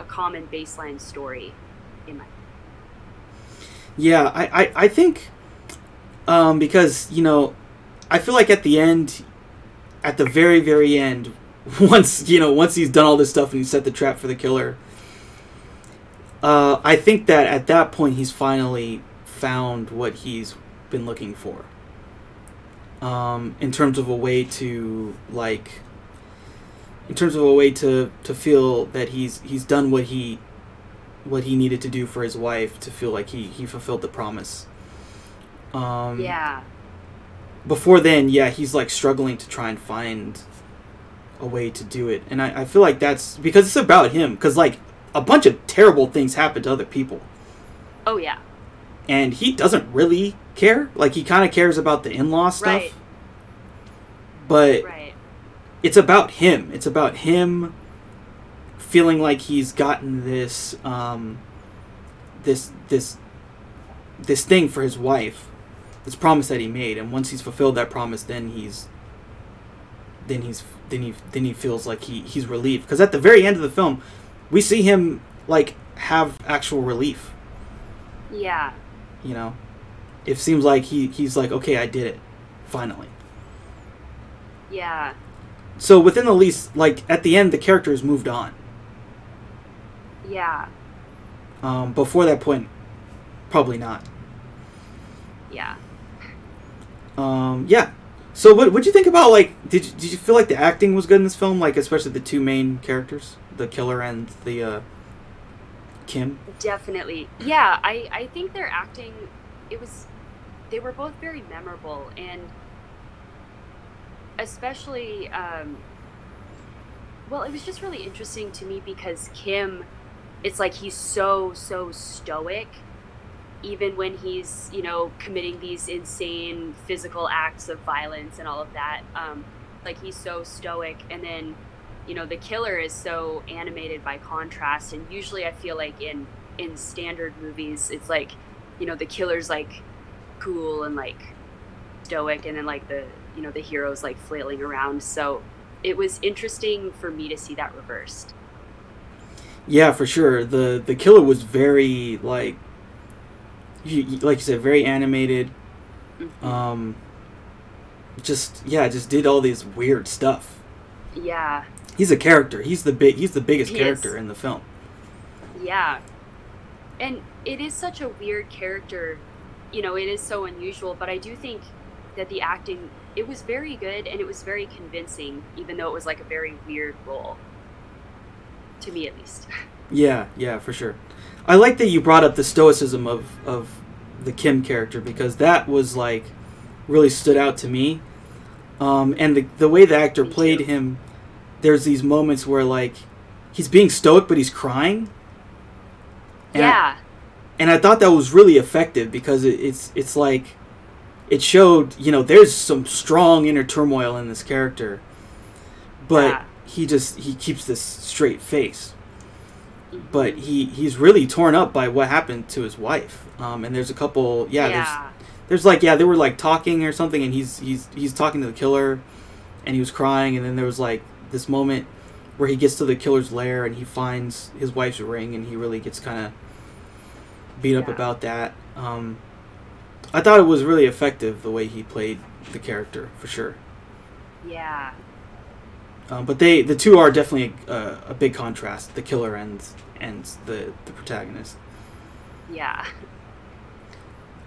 a common baseline story in my Yeah, I, I, I think um, because you know, I feel like at the end, at the very very end, <laughs> once you know once he's done all this stuff and he set the trap for the killer, uh, I think that at that point he's finally found what he's been looking for. Um, in terms of a way to like, in terms of a way to to feel that he's he's done what he what he needed to do for his wife to feel like he he fulfilled the promise. Um, yeah Before then, yeah, he's like struggling to try and find a way to do it, and I, I feel like that's because it's about him. Because like a bunch of terrible things happen to other people, oh yeah and he doesn't really care. Like he kind of cares about the in-law stuff, Right. but right it's about him. It's about him feeling like he's gotten this um this this this thing for his wife. This promise that he made and once he's fulfilled that promise then he's then he's then he then he feels like he he's relieved because at the very end of the film we see him like have actual relief, yeah you know. It seems like he he's like okay, I did it. Finally. yeah So within the least like at the end the character has moved on. yeah Um, before that point, probably not. yeah Um, yeah. So what would you think about like did you, did you feel like the acting was good in this film like especially the two main characters, the killer and the uh Kim? Definitely. Yeah, I, I think their acting, it was, they were both very memorable. And especially, um, well, it was just really interesting to me because Kim, it's like he's so, so stoic. Even when he's, you know, committing these insane physical acts of violence and all of that, um, like he's so stoic. And then you know the killer is so animated by contrast and usually i feel like in in standard movies it's like you know the killer's like cool and like stoic and then like the you know the heroes like flailing around so it was interesting for me to see that reversed yeah for sure the the killer was very like you, like you said very animated mm-hmm. um just yeah just did all these weird stuff yeah he's a character. He's the big. He's the biggest he character is. in the film. Yeah, and it is such a weird character. You know, it is so unusual. But I do think that the acting it was very good and it was very convincing, even though it was like a very weird role. To me, at least. <laughs> Yeah, yeah, for sure. I like that you brought up the stoicism of of the Kim character because that was like really stood out to me. Um, and the the way the actor me played too. him there's these moments where like he's being stoic but he's crying. And yeah. I, and I thought that was really effective because it, it's it's like it showed you know there's some strong inner turmoil in this character, but yeah. he just he keeps this straight face. But he he's really torn up by what happened to his wife. Um, and there's a couple yeah, yeah. there's there's like yeah they were like talking or something and he's he's he's talking to the killer and he was crying and then there was like this moment where he gets to the killer's lair and he finds his wife's ring and he really gets kind of beat yeah. up about that. Um, I thought it was really effective the way he played the character for sure. Yeah. Um, but they the two are definitely a, a, big contrast, the killer and and the the protagonist. Yeah.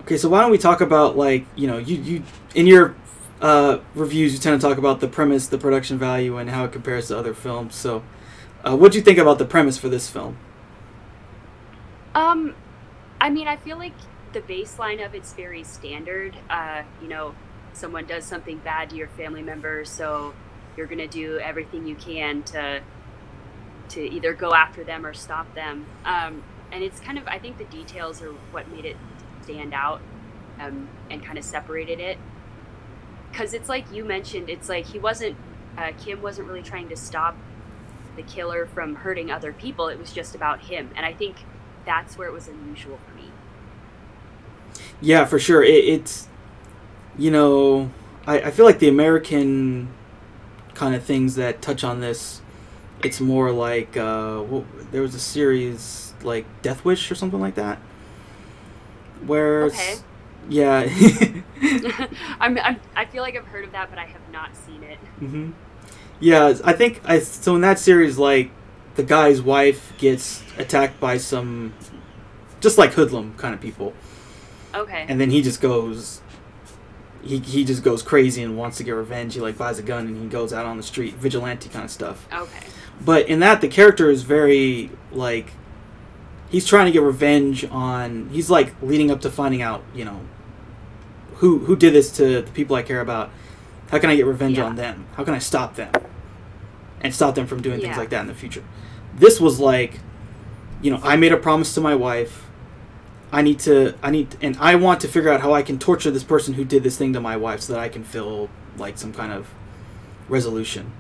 Okay, so why don't we talk about like you know you you in your uh, reviews, you tend to talk about the premise, the production value, and how it compares to other films. So, uh, what do you think about the premise for this film? Um, I mean, I feel like the baseline of it's very standard. Uh, you know, someone does something bad to your family member, so you're gonna do everything you can to to either go after them or stop them. Um, and it's kind of, I think, the details are what made it stand out um, and kind of separated it because it's like you mentioned, it's like he wasn't, uh, Kim wasn't really trying to stop the killer from hurting other people. It was just about him, and I think that's where it was unusual for me. Yeah, for sure. It, it's, you know, I, I feel like the American kind of things that touch on this, it's more like uh, well, there was a series like Death Wish or something like that, where okay. Yeah. <laughs> <laughs> I'm, I'm, I feel like I've heard of that, but I have not seen it. Mm-hmm. Yeah, I think I so in that series, like the guy's wife gets attacked by some, just like hoodlum kind of people. Okay. And then he just goes. He, he just goes crazy and wants to get revenge. He like buys a gun and he goes out on the street, vigilante kind of stuff. Okay. But in that, the character is very like he's trying to get revenge on he's like leading up to finding out you know who who did this to the people I care about? How can I get revenge yeah. on them? How can I stop them? And stop them from doing yeah. things like that in the future. This was like, you know, I made a promise to my wife. I need to I need and I want to figure out how I can torture this person who did this thing to my wife so that I can feel like some kind of resolution.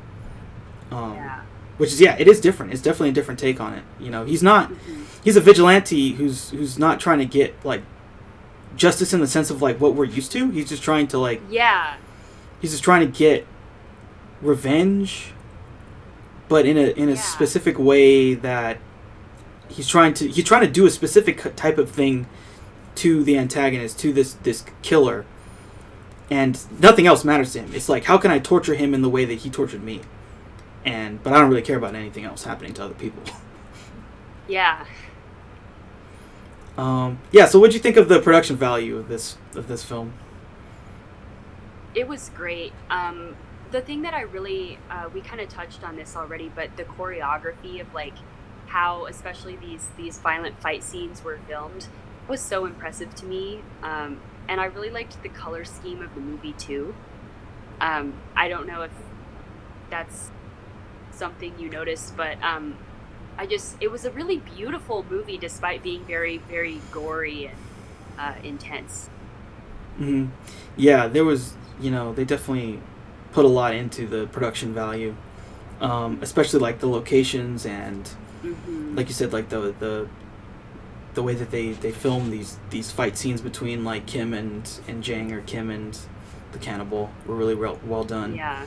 Um, yeah. Which is yeah, it is different. It's definitely a different take on it. You know, he's not mm-hmm. he's a vigilante who's who's not trying to get like justice in the sense of like what we're used to. He's just trying to like yeah. He's just trying to get revenge, but in a in a yeah. specific way that he's trying to he's trying to do a specific type of thing to the antagonist to this this killer and nothing else matters to him it's like how can i torture him in the way that he tortured me and but i don't really care about anything else happening to other people <laughs> yeah um, yeah. So, what do you think of the production value of this of this film? It was great. Um, the thing that I really uh, we kind of touched on this already, but the choreography of like how especially these these violent fight scenes were filmed was so impressive to me. Um, and I really liked the color scheme of the movie too. Um, I don't know if that's something you noticed, but um, I just it was a really beautiful movie despite being very very gory and uh, intense. hmm Yeah, there was you know they definitely put a lot into the production value, um, especially like the locations and hmm like you said like the the the way that they they film these these fight scenes between like Kim and and Jang or Kim and the cannibal were really well, well done. Yeah,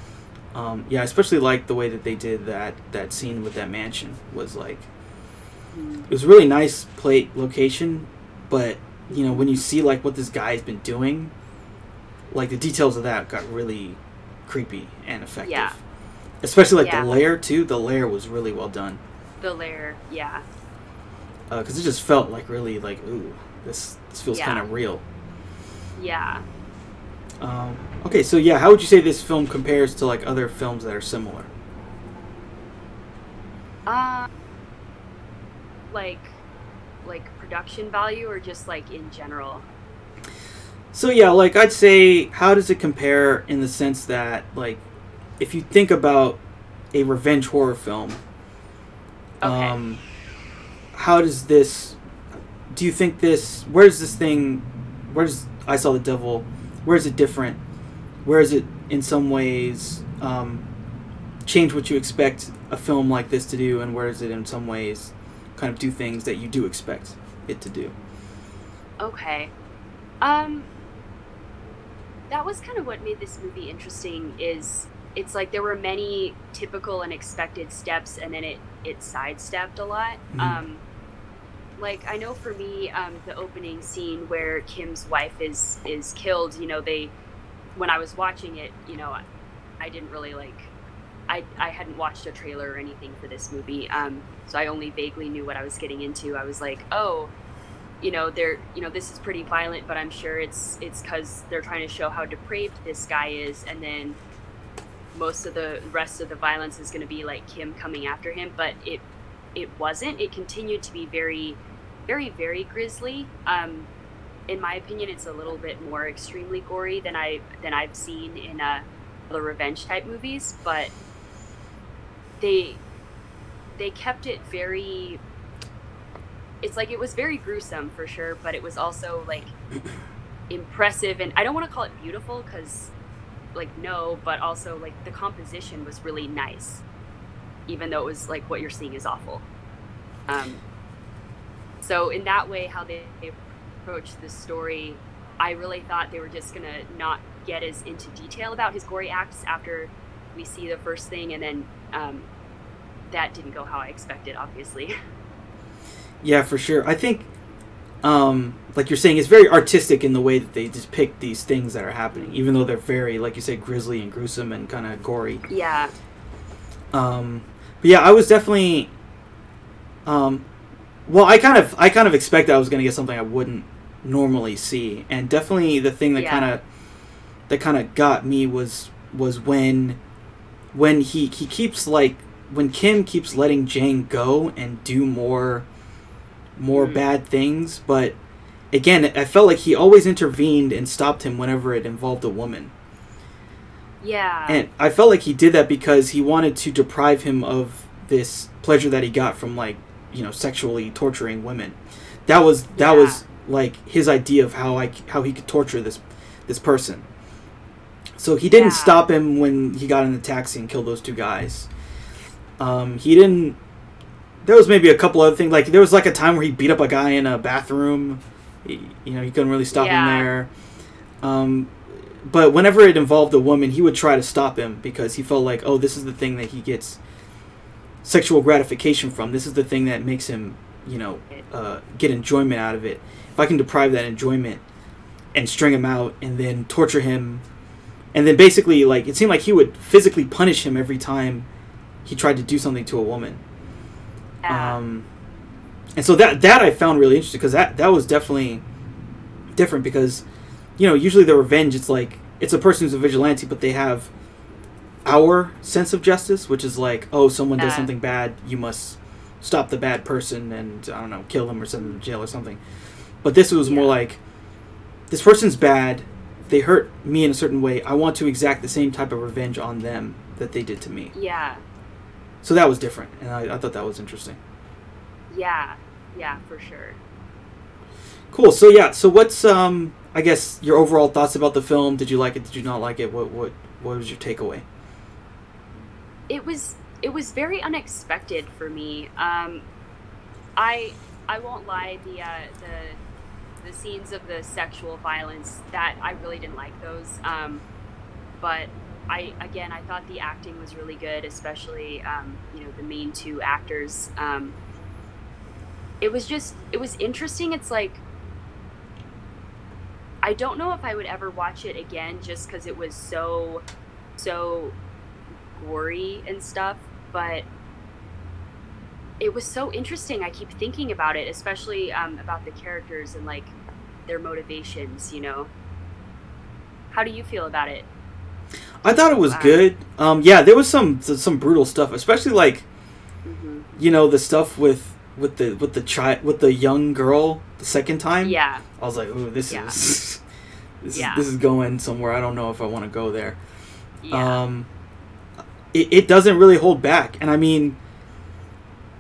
Um, yeah, I especially like the way that they did that that scene with that mansion was like Mhm. it was a really nice plate location, but you know when you see like what this guy's been doing, like the details of that got really creepy and effective. Yeah. Especially like Yeah. the layer too. The layer was really well done the lair. Yeah, because it just felt like really like ooh this this feels Yeah. kind of real. yeah. Um, okay, so yeah, how would you say this film compares to like other films that are similar? Uh, like, like production value or just like in general. So yeah, like I'd say, how does it compare in the sense that like, if you think about a revenge horror film, Okay. um, how does this? Do you think this? Where's this thing? Where's I saw the devil? Where is it different? Where is it in some ways um, change what you expect a film like this to do, and where is it in some ways kind of do things that you do expect it to do? Okay. Um that was kind of what made this movie interesting is it's like there were many typical and expected steps and then it it sidestepped a lot. Mhm. Um like I know for me um the opening scene where Kim's wife is is killed, you know, they when I was watching it, you know, I, I didn't really like I, I hadn't watched a trailer or anything for this movie, um, so I only vaguely knew what I was getting into. I was like, oh, you know they're you know this is pretty violent but i'm sure it's it's because they're trying to show how depraved this guy is and then most of the rest of the violence is going to be like kim coming after him but it it wasn't. It continued to be very very very grisly. Um in my opinion it's a little bit more extremely gory than i than i've seen in uh the revenge type movies but they they kept it very it's like it was very gruesome for sure, but it was also like <clears throat> impressive and I don't want to call it beautiful cuz like no, but also like the composition was really nice. Even though it was like what you're seeing is awful. Um so in that way how they approached the story, I really thought they were just to not get as into detail about his gory acts after we see the first thing and then um that didn't go how I expected obviously. <laughs> Yeah, for sure. I think, um, like you're saying, it's very artistic in the way that they depict these things that are happening, even though they're very, like you said, grisly and gruesome and kind of gory. yeah. Um, but yeah, I was definitely, um, well, I kind of, I kind of expected I was gonna get something I wouldn't normally see, and definitely the thing that Yeah. kind of, that kind of got me was was when, when he he keeps like when Kim keeps letting Jang go and do more, more Mm. bad things, but again, I felt like he always intervened and stopped him whenever it involved a woman. Yeah. And I felt like he did that because he wanted to deprive him of this pleasure that he got from like, you know, sexually torturing women. That was that Yeah. was like his idea of how I how he could torture this this person. So he didn't Yeah. stop him when he got in the taxi and killed those two guys. Um, he didn't. There was maybe a couple other things. Like there was like a time where he beat up a guy in a bathroom. He, you know, he couldn't really stop Yeah. him there. Um, but whenever it involved a woman, he would try to stop him because he felt like, oh, this is the thing that he gets sexual gratification from. This is the thing that makes him, you know, uh, get enjoyment out of it. If I can deprive that enjoyment and string him out and then torture him, and then basically, like, it seemed like he would physically punish him every time he tried to do something to a woman. Yeah. Um, and so that that I found really interesting because that that was definitely different because you know usually the revenge it's like it's a person who's a vigilante but they have our sense of justice which is like oh someone does Yeah. something bad you must stop the bad person and I don't know kill them or send them to jail or something. But this was more like this person's bad. They hurt me in a certain way. I want to exact the same type of revenge on them that they did to me. Yeah. So that was different, and I, I thought that was interesting. Yeah. Yeah, for sure. Cool. So yeah. So what's um I guess your overall thoughts about the film? Did you like it? Did you not like it? What what what was your takeaway? it was it was very unexpected for me. Um, I I won't lie, the uh, the the scenes of the sexual violence that I really didn't like those. Um, but I again I thought the acting was really good, especially um, you know the main two actors. Um, it was just it was interesting. It's like I don't know if I would ever watch it again just because it was so so gory and stuff, but it was so interesting. I keep thinking about it, especially um, about the characters and like their motivations. You know, how do you feel about it? I thought it was Wow. good. Um, yeah, there was some some brutal stuff, especially like hmm you know the stuff with with the with the child with the young girl the second time. Yeah, I was like, ooh, this Yeah. is <laughs> this Yeah. is this is going somewhere. I don't know if I want to go there. yeah, Um, it, it doesn't really hold back, and I mean,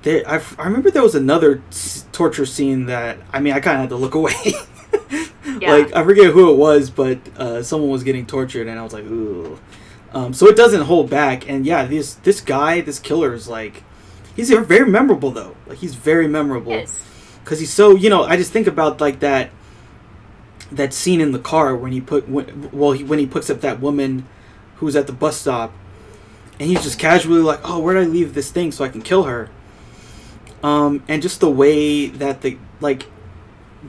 there. I, I remember there was another s- torture scene that I mean I kind of had to look away. <laughs> Yeah. Like I forget who it was, but uh, someone was getting tortured, and I was like, ooh. Um, so it doesn't hold back, and yeah, this this guy, this killer is like, he's very memorable though. Like he's very memorable. Yes, because he's so you know i just think about like that that scene in the car when he put when, well he, when he picks up that woman who's at the bus stop and he's just casually like oh where did i leave this thing so i can kill her? Um and just the way that the like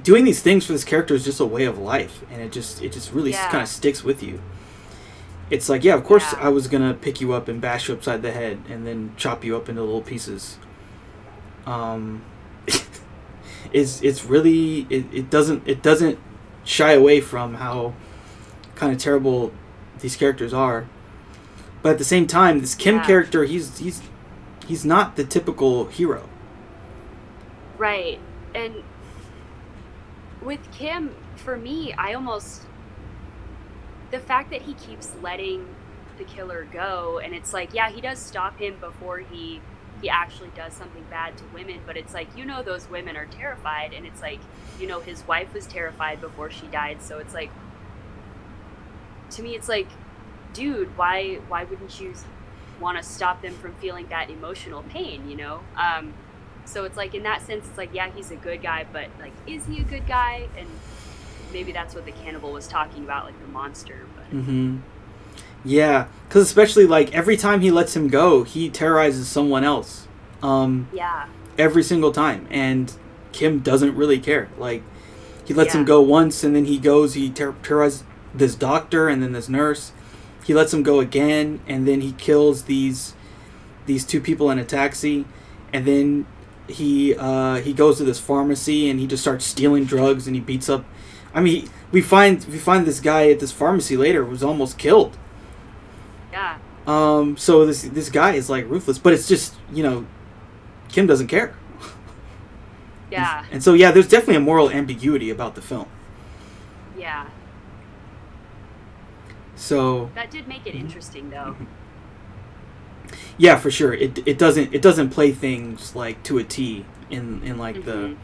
doing these things for this character is just a way of life. And it just it just really Yeah. kind of sticks with you it's like yeah of course Yeah. i was gonna pick you up and bash you upside the head and then chop you up into little pieces um <laughs> is it's really it, it doesn't it doesn't shy away from how kind of terrible these characters are but at the same time this kim Yeah. character he's he's he's not the typical hero right. And with Kim, for me, I almost the fact that he keeps letting the killer go, and it's like, yeah, he does stop him before he he actually does something bad to women, but it's like you know those women are terrified, and it's like you know his wife was terrified before she died, so it's like to me, it's like, dude, why why wouldn't you want to stop them from feeling that emotional pain? You know. Um, so it's like in that sense, it's like yeah, he's a good guy, but like, is he a good guy? And maybe that's what the cannibal was talking about, like the monster. But mm-hmm. Yeah because especially like every time he lets him go he terrorizes someone else um yeah, every single time and kim doesn't really care like he lets him go once and then he goes he ter- terrorizes this doctor and then this nurse. He lets him go again and then he kills these these two people in a taxi and then he uh, he goes to this pharmacy and he just starts stealing drugs and he beats up i mean we find we find this guy at this pharmacy later was almost killed. Yeah, um so this this guy is like ruthless but it's just you know kim doesn't care. Yeah, and so yeah there's definitely a moral ambiguity about the film. Yeah. so. That did make it interesting, though. yeah for sure. It, it doesn't it doesn't play things like to a t in in like the Mhm.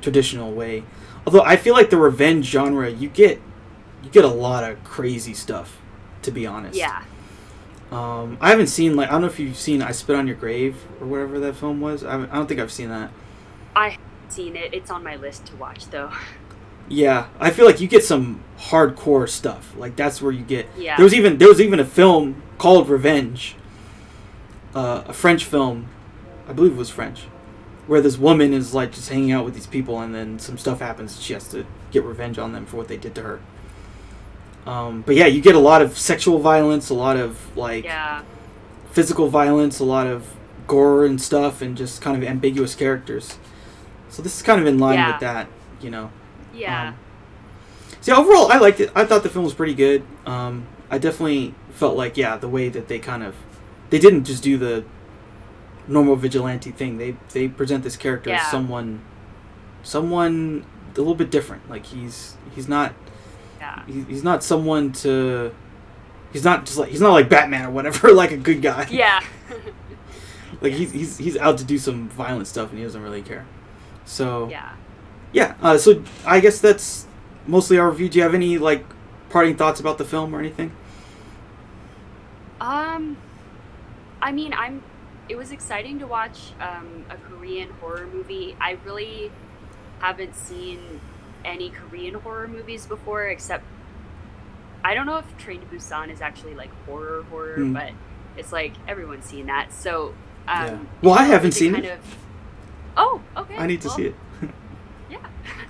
traditional way although i feel like the revenge genre you get you get a lot of crazy stuff to be honest. Yeah, um i haven't seen like i don't know if you've seen i spit on your grave or whatever that film was. I, I don't think i've seen that. I haven't seen it. It's on my list to watch, though. yeah i feel like you get some hardcore stuff. Like that's where you get Yeah, There was even there was even a film called Revenge, uh, a French film, I believe it was French, where this woman is like just hanging out with these people, and then some stuff happens. She has to get revenge on them for what they did to her. Um, but yeah, you get a lot of sexual violence, a lot of like yeah, physical violence, a lot of gore and stuff, and just kind of ambiguous characters. So this is kind of in line Yeah. with that, you know. yeah, Um, so overall, I liked it. I thought the film was pretty good. Um, I definitely felt like yeah, the way that they kind of they didn't just do the normal vigilante thing. They they present this character Yeah. as someone, someone a little bit different. Like he's he's not Yeah. he, he's not someone to. He's not just like he's not like Batman or whatever. <laughs> Like a good guy. Yeah. <laughs> <laughs> Like he's he's he's out to do some violent stuff and he doesn't really care. So yeah. yeah. Uh, so I guess that's mostly our review. Do you have any like parting thoughts about the film or anything? Um, I mean, I'm. It was exciting to watch um, a Korean horror movie. I really haven't seen any Korean horror movies before, except I don't know if Train to Busan is actually like horror horror, Hmm. but it's like everyone's seen that. So, um, Yeah. Well, I haven't seen it. Of, oh, okay. I need to well, see it. Yeah.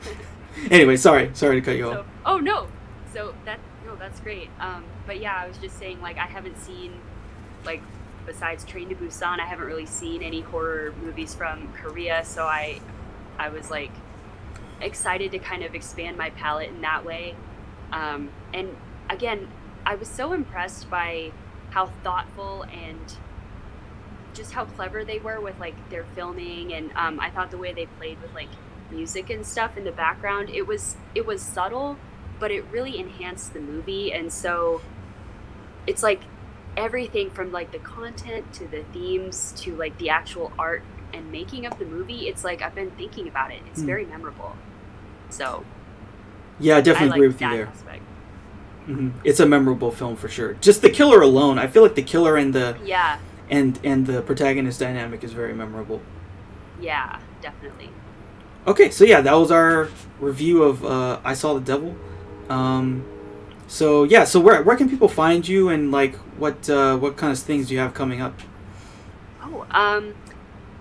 <laughs> anyway, sorry, sorry to cut you So, off. oh no, so that no, that's great. Um, but yeah, I was just saying like I haven't seen like besides Train to Busan, I haven't really seen any horror movies from Korea. So I, I was like excited to kind of expand my palette in that way. Um, and again, I was so impressed by how thoughtful and just how clever they were with like their filming and um, i thought the way they played with like music and stuff in the background it was it was subtle but it really enhanced the movie and so it's like everything from like the content to the themes to like the actual art and making of the movie it's like i've been thinking about it it's Hmm. very memorable so Yeah, I definitely I like agree with you there. aspect. hmm It's a memorable film for sure. Just the killer alone, I feel like the killer and the yeah and and the protagonist dynamic is very memorable. yeah definitely Okay, so yeah, that was our review of uh, I Saw the Devil. Um, so yeah, so where where can people find you and like what uh, what kind of things do you have coming up? Oh, um,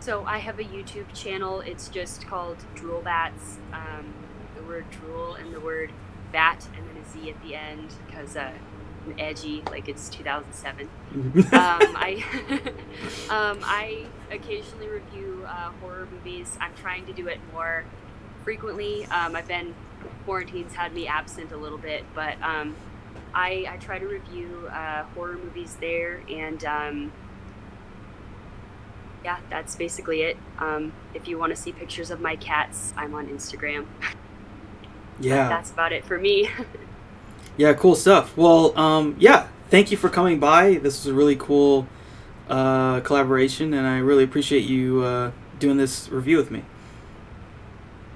so I have a YouTube channel. It's just called Drool Batz. Um, the word drool and the word bat, and then a Z at the end because uh, I'm edgy, like it's 2007. <laughs> um, I <laughs> um, I occasionally review uh, horror movies. I'm trying to do it more frequently. Um, I've been quarantine's had me absent a little bit, but um, I, I try to review uh, horror movies there, and um, yeah, that's basically it. Um, if you want to see pictures of my cats, I'm on Instagram. <laughs> yeah, That's about it for me. <laughs> yeah, cool stuff. Well, um, yeah, thank you for coming by. This was a really cool uh, collaboration, and I really appreciate you uh, doing this review with me.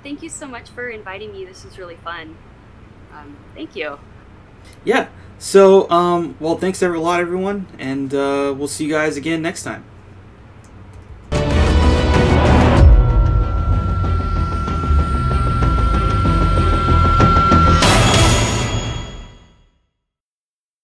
Thank you so much for inviting me. This was really fun. Um, thank you. Yeah. So, um, well, thanks a lot, everyone, and uh, we'll see you guys again next time.